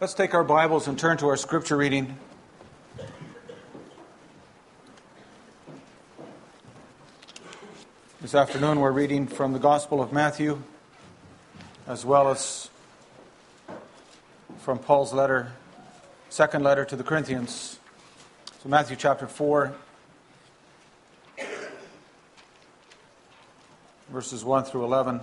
Let's take our Bibles and turn to our scripture reading. This afternoon we're reading from the Gospel of Matthew as well as from Paul's letter, second letter to the Corinthians. So, Matthew chapter 4, verses 1 through 11.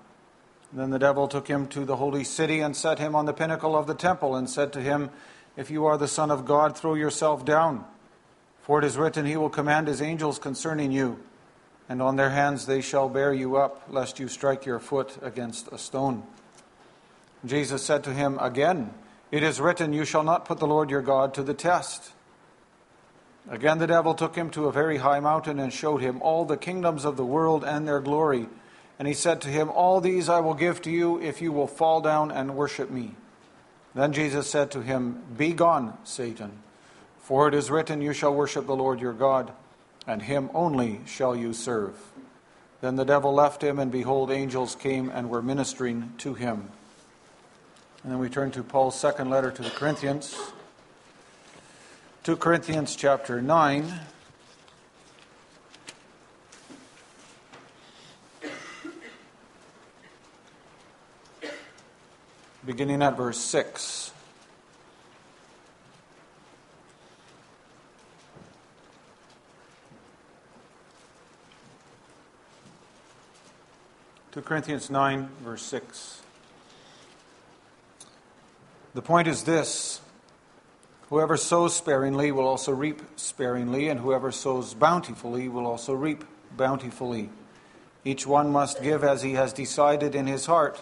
Then the devil took him to the holy city and set him on the pinnacle of the temple and said to him, If you are the Son of God, throw yourself down. For it is written, He will command His angels concerning you, and on their hands they shall bear you up, lest you strike your foot against a stone. Jesus said to him again, It is written, You shall not put the Lord your God to the test. Again, the devil took him to a very high mountain and showed him all the kingdoms of the world and their glory. And he said to him, All these I will give to you if you will fall down and worship me. Then Jesus said to him, Be gone, Satan, for it is written, You shall worship the Lord your God, and him only shall you serve. Then the devil left him, and behold, angels came and were ministering to him. And then we turn to Paul's second letter to the Corinthians. 2 Corinthians chapter 9. Beginning at verse 6. Two Corinthians 9, verse 6. The point is this Whoever sows sparingly will also reap sparingly, and whoever sows bountifully will also reap bountifully. Each one must give as he has decided in his heart,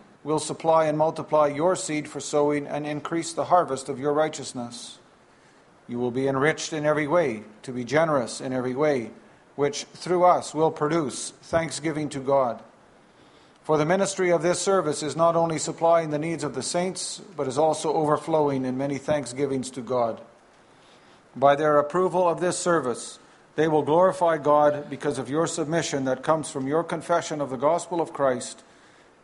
will supply and multiply your seed for sowing and increase the harvest of your righteousness. You will be enriched in every way, to be generous in every way, which through us will produce thanksgiving to God. For the ministry of this service is not only supplying the needs of the saints, but is also overflowing in many thanksgivings to God. By their approval of this service, they will glorify God because of your submission that comes from your confession of the gospel of Christ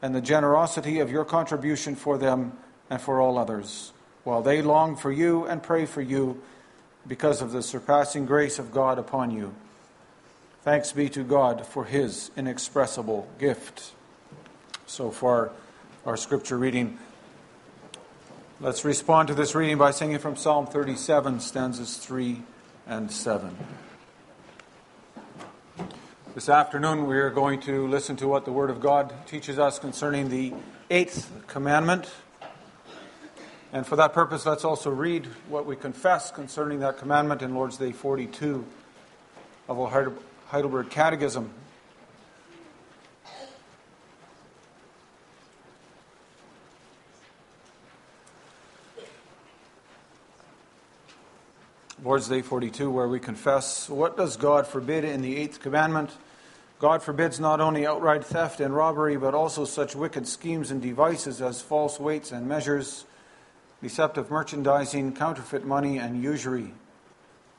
and the generosity of your contribution for them and for all others, while they long for you and pray for you because of the surpassing grace of God upon you. Thanks be to God for his inexpressible gift. So far, our scripture reading. Let's respond to this reading by singing from Psalm 37, stanzas 3 and 7. This afternoon, we are going to listen to what the Word of God teaches us concerning the eighth commandment. And for that purpose, let's also read what we confess concerning that commandment in Lord's Day 42 of our Heidelberg Catechism. Lord's Day 42, where we confess what does God forbid in the eighth commandment? God forbids not only outright theft and robbery, but also such wicked schemes and devices as false weights and measures, deceptive merchandising, counterfeit money, and usury.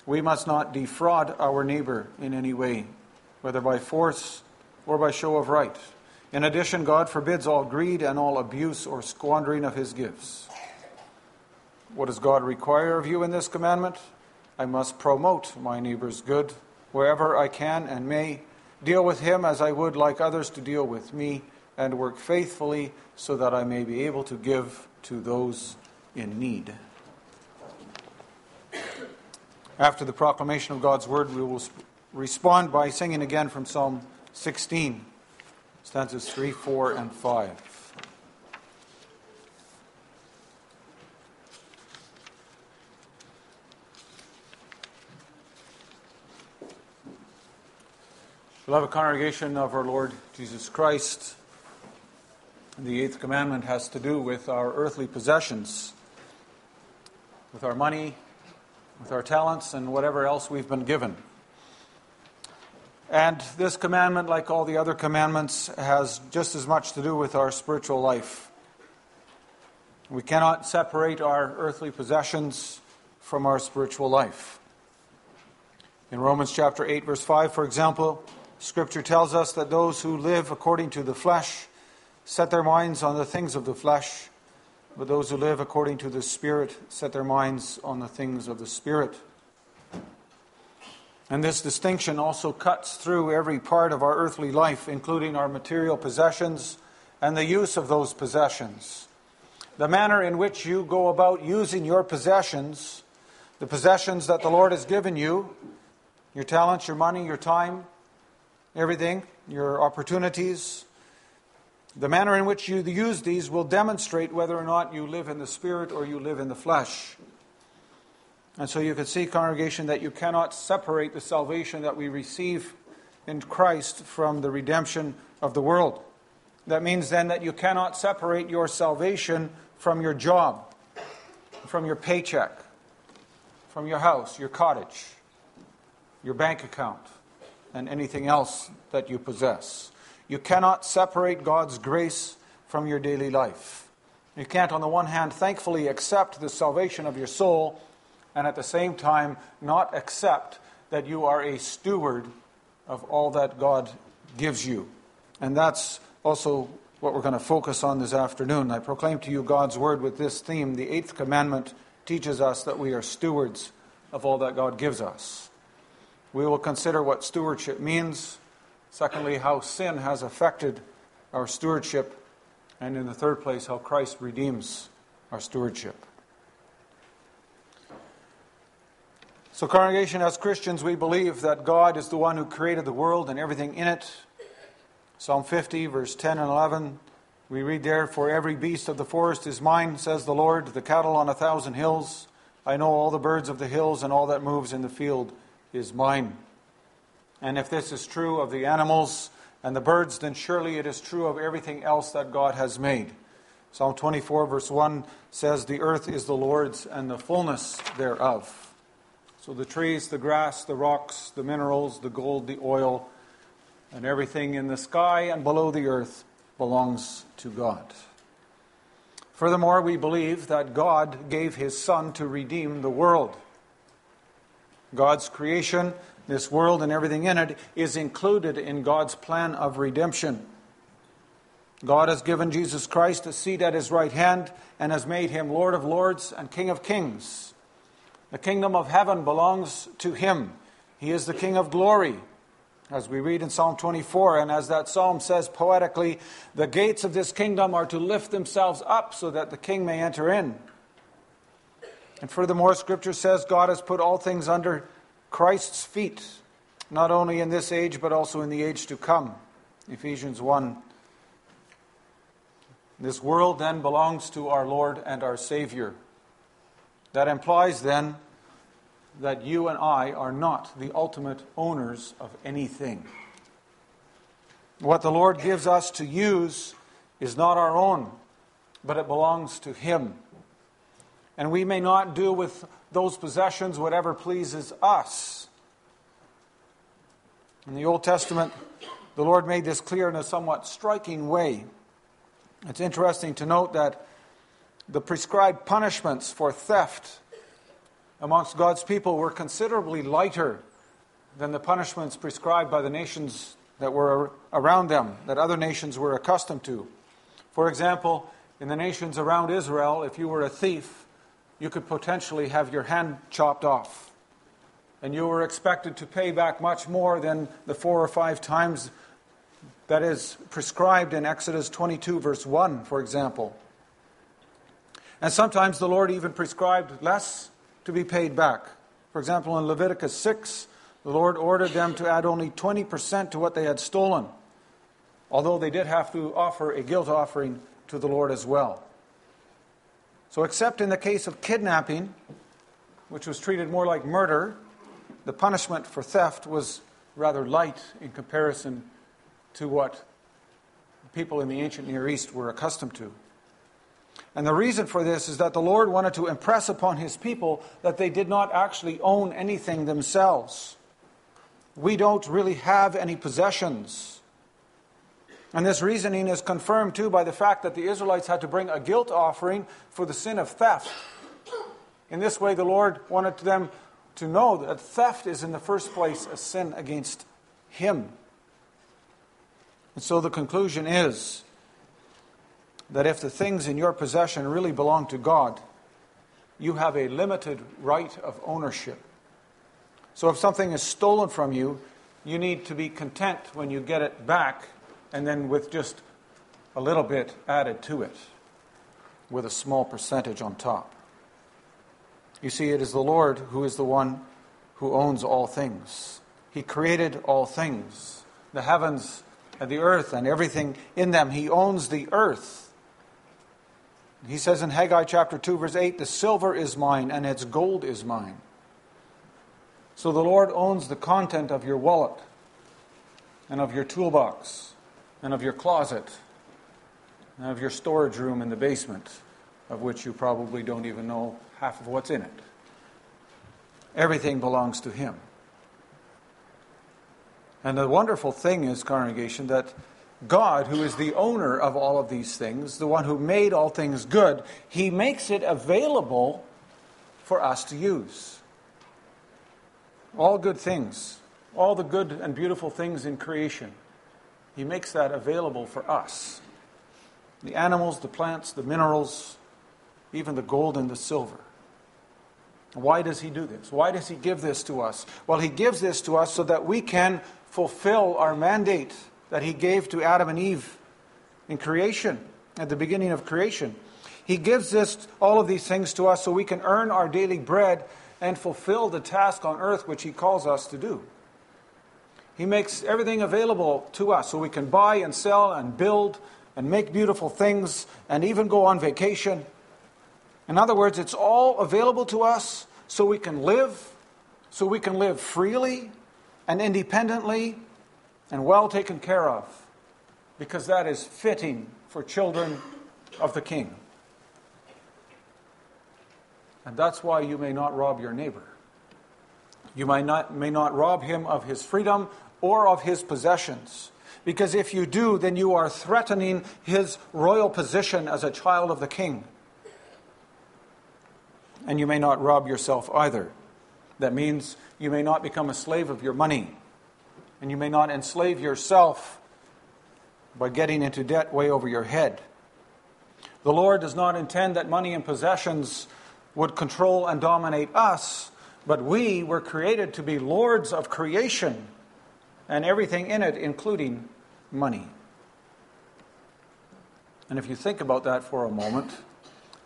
We must not defraud our neighbor in any way, whether by force or by show of right. In addition, God forbids all greed and all abuse or squandering of his gifts. What does God require of you in this commandment? I must promote my neighbor's good wherever I can and may, deal with him as I would like others to deal with me, and work faithfully so that I may be able to give to those in need. After the proclamation of God's word, we will respond by singing again from Psalm 16, stanzas 3, 4, and 5. Beloved congregation of our Lord Jesus Christ, the eighth commandment has to do with our earthly possessions, with our money, with our talents, and whatever else we've been given. And this commandment, like all the other commandments, has just as much to do with our spiritual life. We cannot separate our earthly possessions from our spiritual life. In Romans chapter 8, verse 5, for example, Scripture tells us that those who live according to the flesh set their minds on the things of the flesh, but those who live according to the Spirit set their minds on the things of the Spirit. And this distinction also cuts through every part of our earthly life, including our material possessions and the use of those possessions. The manner in which you go about using your possessions, the possessions that the Lord has given you, your talents, your money, your time, everything, your opportunities. The manner in which you use these will demonstrate whether or not you live in the Spirit or you live in the flesh. And so you can see, congregation, that you cannot separate the salvation that we receive in Christ from the redemption of the world. That means then that you cannot separate your salvation from your job, from your paycheck, from your house, your cottage, your bank account and anything else that you possess. You cannot separate God's grace from your daily life. You can't, on the one hand, thankfully accept the salvation of your soul, and at the same time, not accept that you are a steward of all that God gives you. And that's also what we're going to focus on this afternoon. I proclaim to you God's word with this theme. The eighth commandment teaches us that we are stewards of all that God gives us. We will consider what stewardship means. Secondly, how sin has affected our stewardship. And in the third place, how Christ redeems our stewardship. So, congregation, as Christians, we believe that God is the one who created the world and everything in it. Psalm 50, verse 10 and 11, we read there, For every beast of the forest is mine, says the Lord, the cattle on a thousand hills. I know all the birds of the hills and all that moves in the field is mine. And if this is true of the animals and the birds, then surely it is true of everything else that God has made. Psalm 24, verse 1 says, The earth is the Lord's and the fullness thereof. So the trees, the grass, the rocks, the minerals, the gold, the oil, and everything in the sky and below the earth belongs to God. Furthermore, we believe that God gave his Son to redeem the world. God's creation, this world and everything in it, is included in God's plan of redemption. God has given Jesus Christ a seat at his right hand and has made him Lord of lords and King of kings. The kingdom of heaven belongs to him. He is the King of glory. As we read in Psalm 24, and as that psalm says poetically, the gates of this kingdom are to lift themselves up so that the king may enter in. And furthermore, Scripture says God has put all things under Christ's feet, not only in this age, but also in the age to come. Ephesians 1. This world then belongs to our Lord and our Savior. That implies then that you and I are not the ultimate owners of anything. What the Lord gives us to use is not our own, but it belongs to Him and we may not do with those possessions whatever pleases us. In the Old Testament, the Lord made this clear in a somewhat striking way. It's interesting to note that the prescribed punishments for theft amongst God's people were considerably lighter than the punishments prescribed by the nations that were around them, that other nations were accustomed to. For example, in the nations around Israel, if you were a thief, you could potentially have your hand chopped off. And you were expected to pay back much more than the four or five times that is prescribed in Exodus 22, verse 1, for example. And sometimes the Lord even prescribed less to be paid back. For example, in Leviticus 6, the Lord ordered them to add only 20% to what they had stolen, although they did have to offer a guilt offering to the Lord as well. So, except in the case of kidnapping, which was treated more like murder, the punishment for theft was rather light in comparison to what people in the ancient Near East were accustomed to. And the reason for this is that the Lord wanted to impress upon his people that they did not actually own anything themselves. We don't really have any possessions. And this reasoning is confirmed too by the fact that the Israelites had to bring a guilt offering for the sin of theft. In this way, the Lord wanted them to know that theft is in the first place a sin against Him. And so the conclusion is that if the things in your possession really belong to God, you have a limited right of ownership. So if something is stolen from you, you need to be content when you get it back and then with just a little bit added to it, with a small percentage on top. You see, it is the Lord who is the one who owns all things. He created all things, the heavens and the earth and everything in them. He owns the earth. He says in Haggai chapter 2, verse 8, The silver is mine and its gold is mine. So the Lord owns the content of your wallet and of your toolbox and of your closet and of your storage room in the basement, of which you probably don't even know half of what's in it. Everything belongs to Him. And the wonderful thing is, congregation, that God, who is the owner of all of these things, the one who made all things good, He makes it available for us to use. All good things, all the good and beautiful things in creation he makes that available for us. The animals, the plants, the minerals, even the gold and the silver. Why does he do this? Why does he give this to us? Well, he gives this to us so that we can fulfill our mandate that he gave to Adam and Eve in creation, at the beginning of creation. He gives this, all of these things to us so we can earn our daily bread and fulfill the task on earth which he calls us to do. He makes everything available to us so we can buy and sell and build and make beautiful things and even go on vacation. In other words, it's all available to us so we can live, so we can live freely and independently and well taken care of, because that is fitting for children of the King. And that's why you may not rob your neighbor. You may not, may not rob him of his freedom or of his possessions. Because if you do, then you are threatening his royal position as a child of the king. And you may not rob yourself either. That means you may not become a slave of your money. And you may not enslave yourself by getting into debt way over your head. The Lord does not intend that money and possessions would control and dominate us, but we were created to be lords of creation and everything in it, including money. And if you think about that for a moment,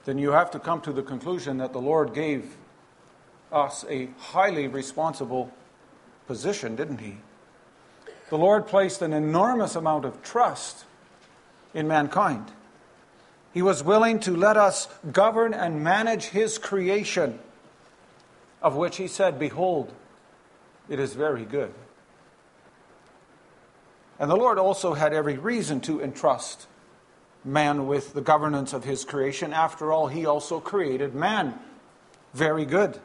then you have to come to the conclusion that the Lord gave us a highly responsible position, didn't He? The Lord placed an enormous amount of trust in mankind. He was willing to let us govern and manage His creation, of which He said, Behold, it is very good. And the Lord also had every reason to entrust man with the governance of his creation. After all, he also created man very good.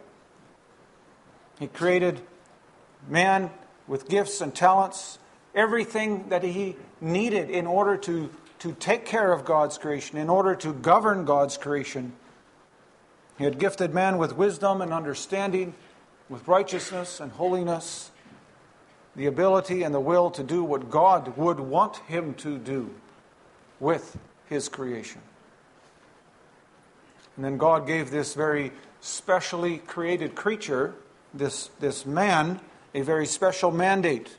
He created man with gifts and talents, everything that he needed in order to, to take care of God's creation, in order to govern God's creation. He had gifted man with wisdom and understanding, with righteousness and holiness the ability and the will to do what God would want him to do with his creation. And then God gave this very specially created creature, this, this man, a very special mandate.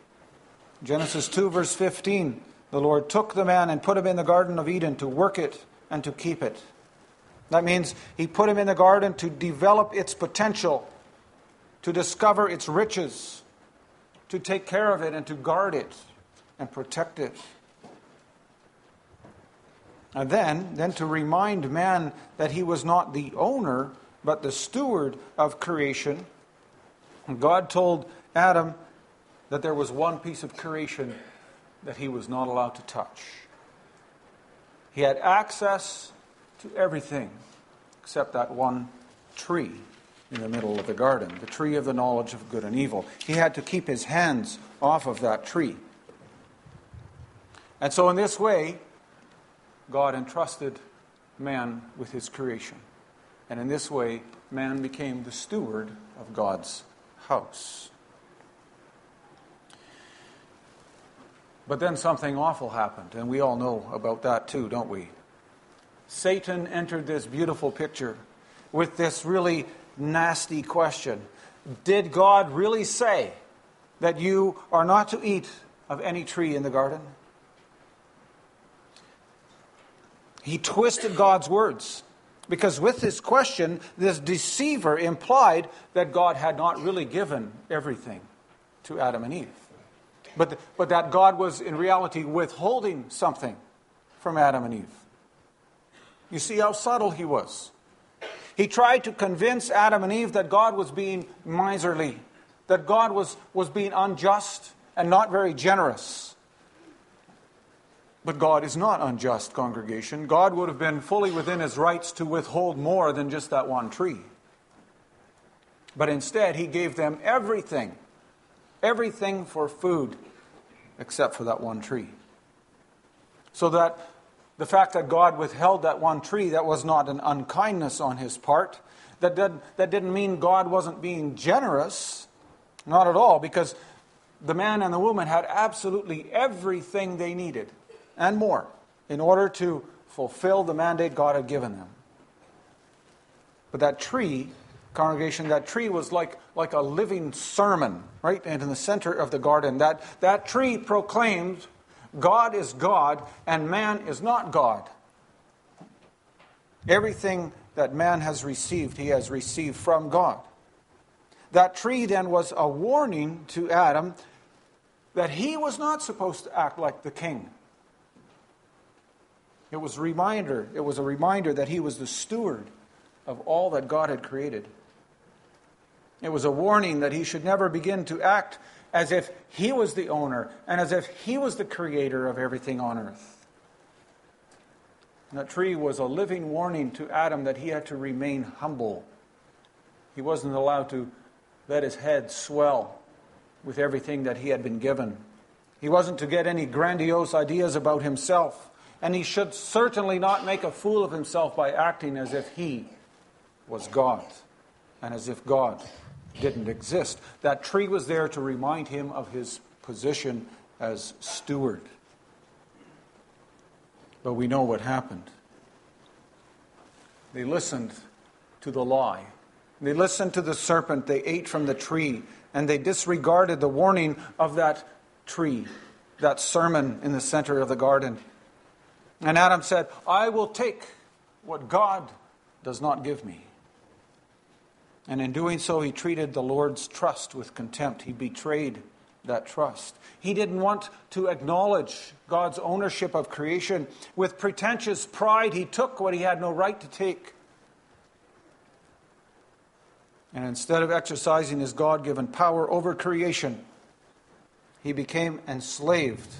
Genesis 2, verse 15 the Lord took the man and put him in the Garden of Eden to work it and to keep it. That means He put him in the garden to develop its potential, to discover its riches, to take care of it and to guard it and protect it. And then, then to remind man that he was not the owner, but the steward of creation. God told Adam that there was one piece of creation that he was not allowed to touch. He had access to everything except that one tree in the middle of the garden, the tree of the knowledge of good and evil. He had to keep his hands off of that tree. And so, in this way, God entrusted man with his creation. And in this way, man became the steward of God's house. But then something awful happened, and we all know about that too, don't we? Satan entered this beautiful picture with this really nasty question Did God really say that you are not to eat of any tree in the garden? He twisted God's words. Because with this question, this deceiver implied that God had not really given everything to Adam and Eve, but, but that God was in reality withholding something from Adam and Eve. You see how subtle he was. He tried to convince Adam and Eve that God was being miserly, that God was, was being unjust and not very generous. But God is not unjust, congregation. God would have been fully within his rights to withhold more than just that one tree. But instead, he gave them everything, everything for food, except for that one tree. So that the fact that God withheld that one tree, that was not an unkindness on his part. That, did, that didn't mean God wasn't being generous. Not at all, because the man and the woman had absolutely everything they needed and more in order to fulfill the mandate God had given them. But that tree, congregation, that tree was like, like a living sermon, right? And in the center of the garden. That, that tree proclaimed God is God and man is not God. Everything that man has received, he has received from God. That tree then was a warning to Adam that he was not supposed to act like the king. It was a reminder, it was a reminder that he was the steward of all that God had created. It was a warning that he should never begin to act as if he was the owner and as if he was the creator of everything on earth. And that tree was a living warning to Adam that he had to remain humble. He wasn't allowed to let his head swell with everything that he had been given. He wasn't to get any grandiose ideas about himself. And he should certainly not make a fool of himself by acting as if he was God and as if God didn't exist. That tree was there to remind him of his position as steward. But we know what happened. They listened to the lie. They listened to the serpent. They ate from the tree. And they disregarded the warning of that tree, that sermon in the center of the garden. And Adam said, I will take what God does not give me. And in doing so, he treated the Lord's trust with contempt. He betrayed that trust. He didn't want to acknowledge God's ownership of creation. With pretentious pride, he took what he had no right to take. And instead of exercising his God given power over creation, he became enslaved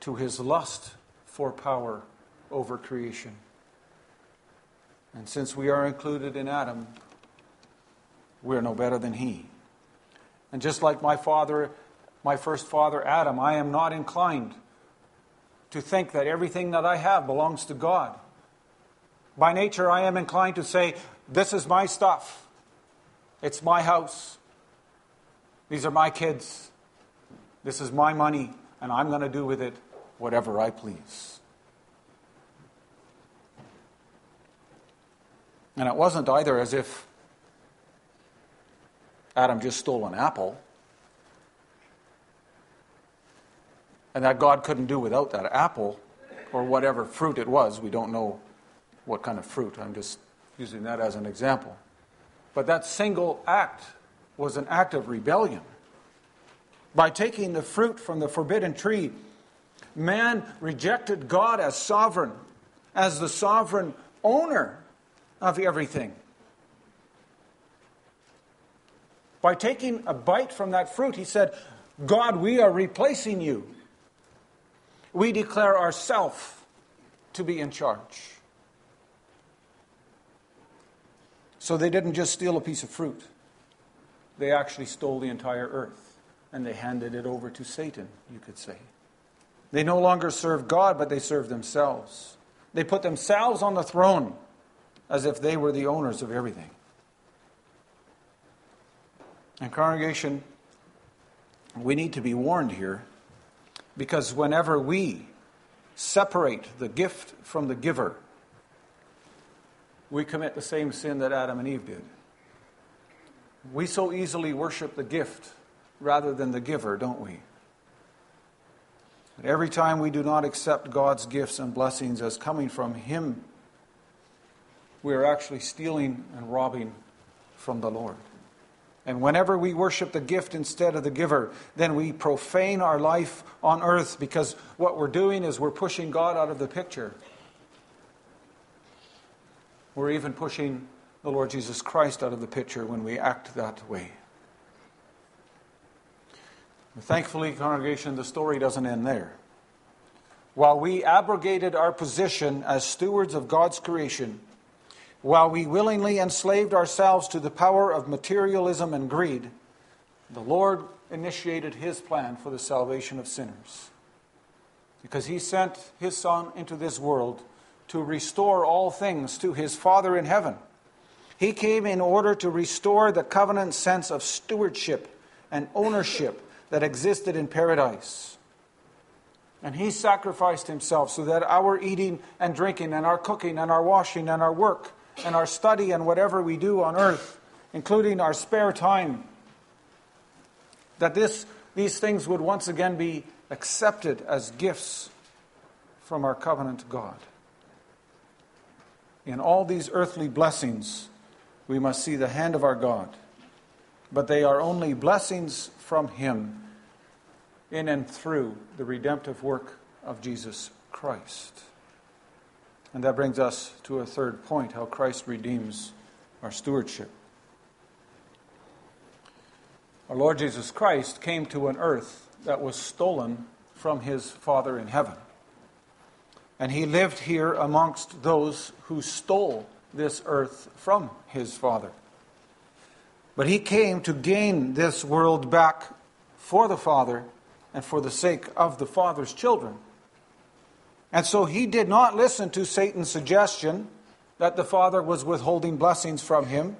to his lust for power over creation. And since we are included in Adam, we're no better than he. And just like my father, my first father Adam, I am not inclined to think that everything that I have belongs to God. By nature, I am inclined to say, This is my stuff. It's my house. These are my kids. This is my money, and I'm going to do with it whatever I please. And it wasn't either as if Adam just stole an apple and that God couldn't do without that apple or whatever fruit it was. We don't know what kind of fruit. I'm just using that as an example. But that single act was an act of rebellion. By taking the fruit from the forbidden tree, man rejected God as sovereign, as the sovereign owner of everything. By taking a bite from that fruit, he said, God, we are replacing you. We declare ourselves to be in charge. So they didn't just steal a piece of fruit, they actually stole the entire earth and they handed it over to Satan, you could say. They no longer serve God, but they serve themselves. They put themselves on the throne as if they were the owners of everything. And, congregation, we need to be warned here because whenever we separate the gift from the giver, we commit the same sin that Adam and Eve did. We so easily worship the gift rather than the giver, don't we? Every time we do not accept God's gifts and blessings as coming from Him, we are actually stealing and robbing from the Lord. And whenever we worship the gift instead of the giver, then we profane our life on earth because what we're doing is we're pushing God out of the picture. We're even pushing the Lord Jesus Christ out of the picture when we act that way. Thankfully, congregation, the story doesn't end there. While we abrogated our position as stewards of God's creation, while we willingly enslaved ourselves to the power of materialism and greed, the Lord initiated his plan for the salvation of sinners. Because he sent his Son into this world to restore all things to his Father in heaven. He came in order to restore the covenant sense of stewardship and ownership that existed in paradise. And he sacrificed himself so that our eating and drinking and our cooking and our washing and our work and our study and whatever we do on earth, including our spare time, that this, these things would once again be accepted as gifts from our covenant God. In all these earthly blessings, we must see the hand of our God, but they are only blessings from Him in and through the redemptive work of Jesus Christ. And that brings us to a third point how Christ redeems our stewardship. Our Lord Jesus Christ came to an earth that was stolen from his Father in heaven. And he lived here amongst those who stole this earth from his Father. But he came to gain this world back for the Father and for the sake of the Father's children. And so he did not listen to Satan's suggestion that the Father was withholding blessings from him.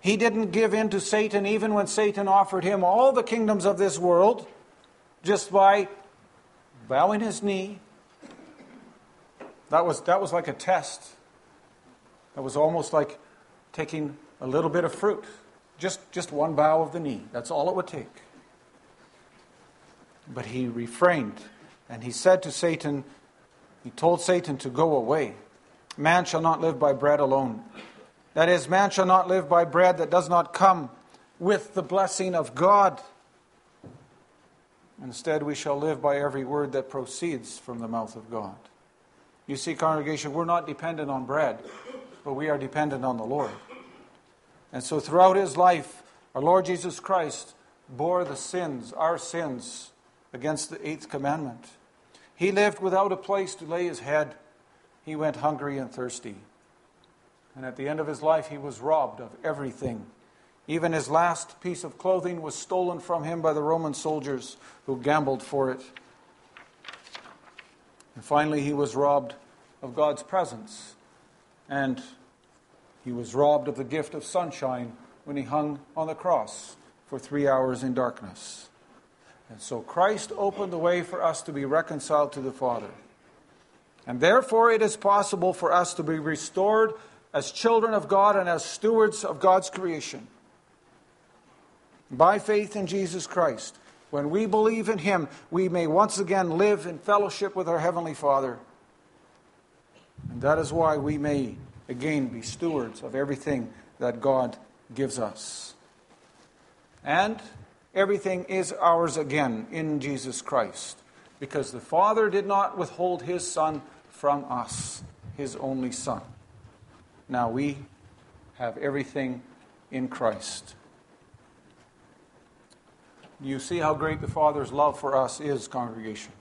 He didn't give in to Satan even when Satan offered him all the kingdoms of this world just by bowing his knee. That was, that was like a test. That was almost like taking a little bit of fruit. Just, just one bow of the knee. That's all it would take. But he refrained and he said to Satan, he told Satan to go away. Man shall not live by bread alone. That is, man shall not live by bread that does not come with the blessing of God. Instead, we shall live by every word that proceeds from the mouth of God. You see, congregation, we're not dependent on bread, but we are dependent on the Lord. And so, throughout his life, our Lord Jesus Christ bore the sins, our sins, against the eighth commandment. He lived without a place to lay his head. He went hungry and thirsty. And at the end of his life, he was robbed of everything. Even his last piece of clothing was stolen from him by the Roman soldiers who gambled for it. And finally, he was robbed of God's presence. And he was robbed of the gift of sunshine when he hung on the cross for three hours in darkness. And so Christ opened the way for us to be reconciled to the Father. And therefore, it is possible for us to be restored as children of God and as stewards of God's creation. By faith in Jesus Christ, when we believe in Him, we may once again live in fellowship with our Heavenly Father. And that is why we may again be stewards of everything that God gives us. And everything is ours again in Jesus Christ, because the Father did not withhold His Son from us, His only Son. Now we have everything in Christ. You see how great the Father's love for us is, congregation.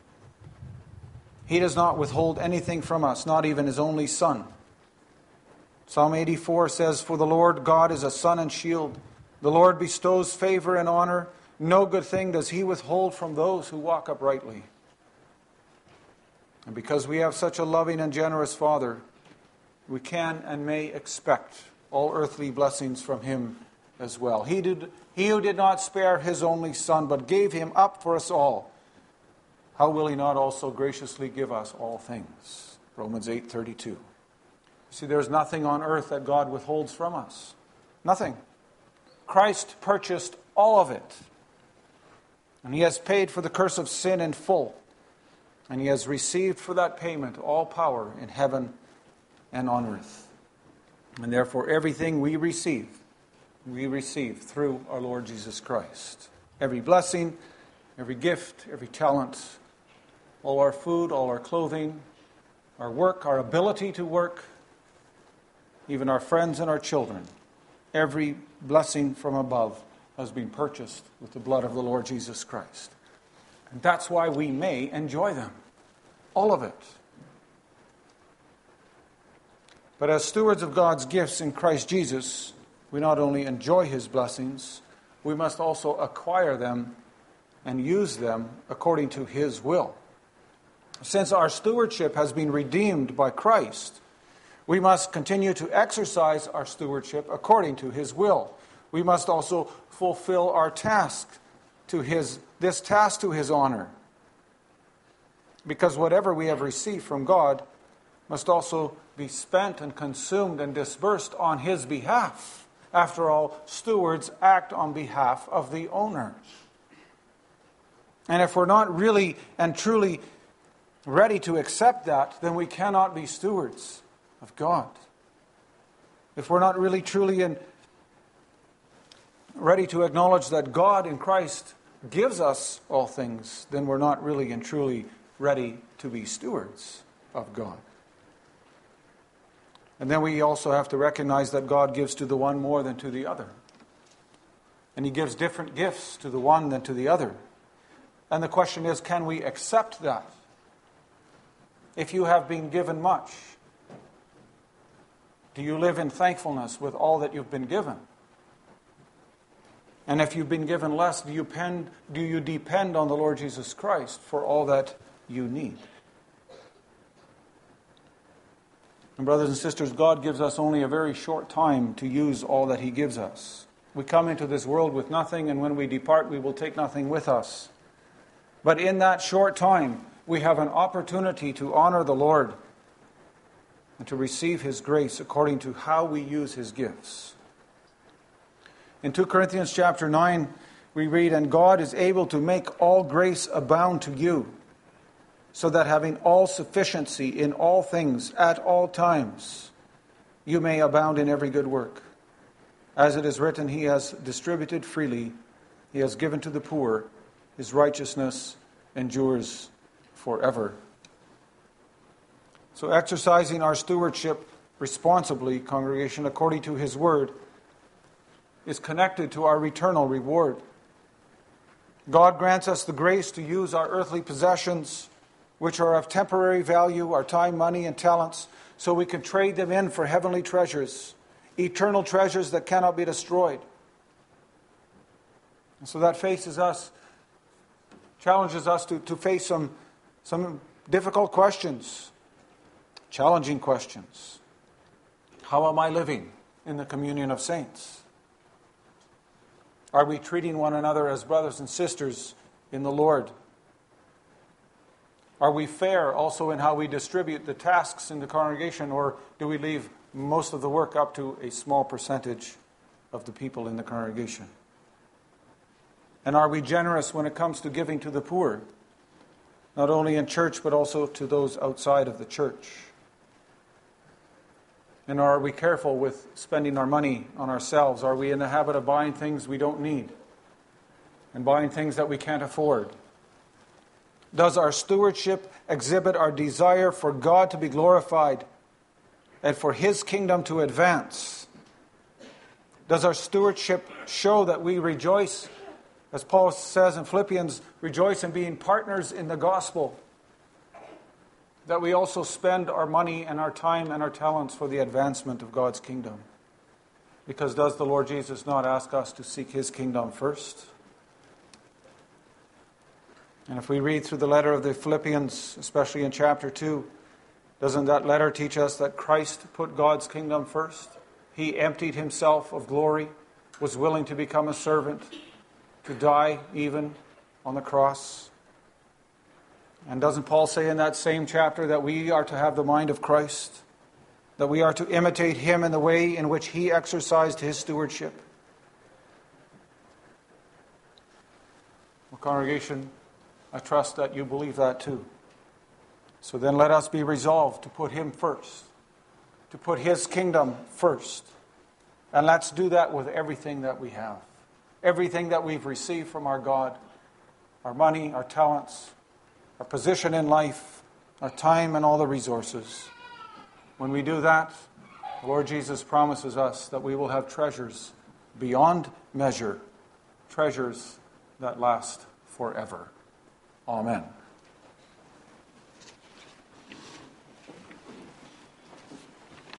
He does not withhold anything from us, not even his only Son. Psalm 84 says, For the Lord God is a sun and shield. The Lord bestows favor and honor. No good thing does he withhold from those who walk uprightly. And because we have such a loving and generous Father, we can and may expect all earthly blessings from him as well. He, did, he who did not spare his only Son, but gave him up for us all, how will he not also graciously give us all things? Romans 8:32. See, there's nothing on earth that God withholds from us. Nothing. Christ purchased all of it. And he has paid for the curse of sin in full. And he has received for that payment all power in heaven and on earth. And therefore, everything we receive we receive through our Lord Jesus Christ. Every blessing, every gift, every talent, all our food, all our clothing, our work, our ability to work, even our friends and our children, every blessing from above has been purchased with the blood of the Lord Jesus Christ. And that's why we may enjoy them. All of it. But as stewards of God's gifts in Christ Jesus, we not only enjoy his blessings, we must also acquire them and use them according to his will. Since our stewardship has been redeemed by Christ, we must continue to exercise our stewardship according to his will. We must also fulfill our task to his this task to his honor. Because whatever we have received from God must also be spent and consumed and dispersed on his behalf. After all, stewards act on behalf of the owners. And if we're not really and truly ready to accept that, then we cannot be stewards of God. If we're not really truly and ready to acknowledge that God in Christ gives us all things, then we're not really and truly ready to be stewards of God. And then we also have to recognize that God gives to the one more than to the other. And He gives different gifts to the one than to the other. And the question is can we accept that? If you have been given much, do you live in thankfulness with all that you've been given? And if you've been given less, do you, pen, do you depend on the Lord Jesus Christ for all that you need? And, brothers and sisters, God gives us only a very short time to use all that He gives us. We come into this world with nothing, and when we depart, we will take nothing with us. But in that short time, we have an opportunity to honor the Lord and to receive His grace according to how we use His gifts. In 2 Corinthians chapter 9, we read, And God is able to make all grace abound to you so that having all sufficiency in all things at all times, you may abound in every good work. As it is written, He has distributed freely, He has given to the poor, His righteousness endures forever. So, exercising our stewardship responsibly, congregation, according to His word, is connected to our eternal reward. God grants us the grace to use our earthly possessions which are of temporary value, our time, money, and talents, so we can trade them in for heavenly treasures, eternal treasures that cannot be destroyed. And so that faces us, challenges us to, to face some, some difficult questions, challenging questions. How am I living in the communion of saints? Are we treating one another as brothers and sisters in the Lord? Are we fair also in how we distribute the tasks in the congregation, or do we leave most of the work up to a small percentage of the people in the congregation? And are we generous when it comes to giving to the poor, not only in church but also to those outside of the church? And are we careful with spending our money on ourselves? Are we in the habit of buying things we don't need and buying things that we can't afford? Does our stewardship exhibit our desire for God to be glorified and for His kingdom to advance? Does our stewardship show that we rejoice, as Paul says in Philippians, rejoice in being partners in the gospel? That we also spend our money and our time and our talents for the advancement of God's kingdom? Because does the Lord Jesus not ask us to seek His kingdom first? And if we read through the letter of the Philippians, especially in chapter 2, doesn't that letter teach us that Christ put God's kingdom first? He emptied himself of glory, was willing to become a servant, to die even on the cross. And doesn't Paul say in that same chapter that we are to have the mind of Christ? That we are to imitate him in the way in which he exercised his stewardship? Well, congregation, I trust that you believe that too. So then let us be resolved to put Him first, to put His kingdom first. And let's do that with everything that we have, everything that we've received from our God our money, our talents, our position in life, our time, and all the resources. When we do that, the Lord Jesus promises us that we will have treasures beyond measure, treasures that last forever. Amen.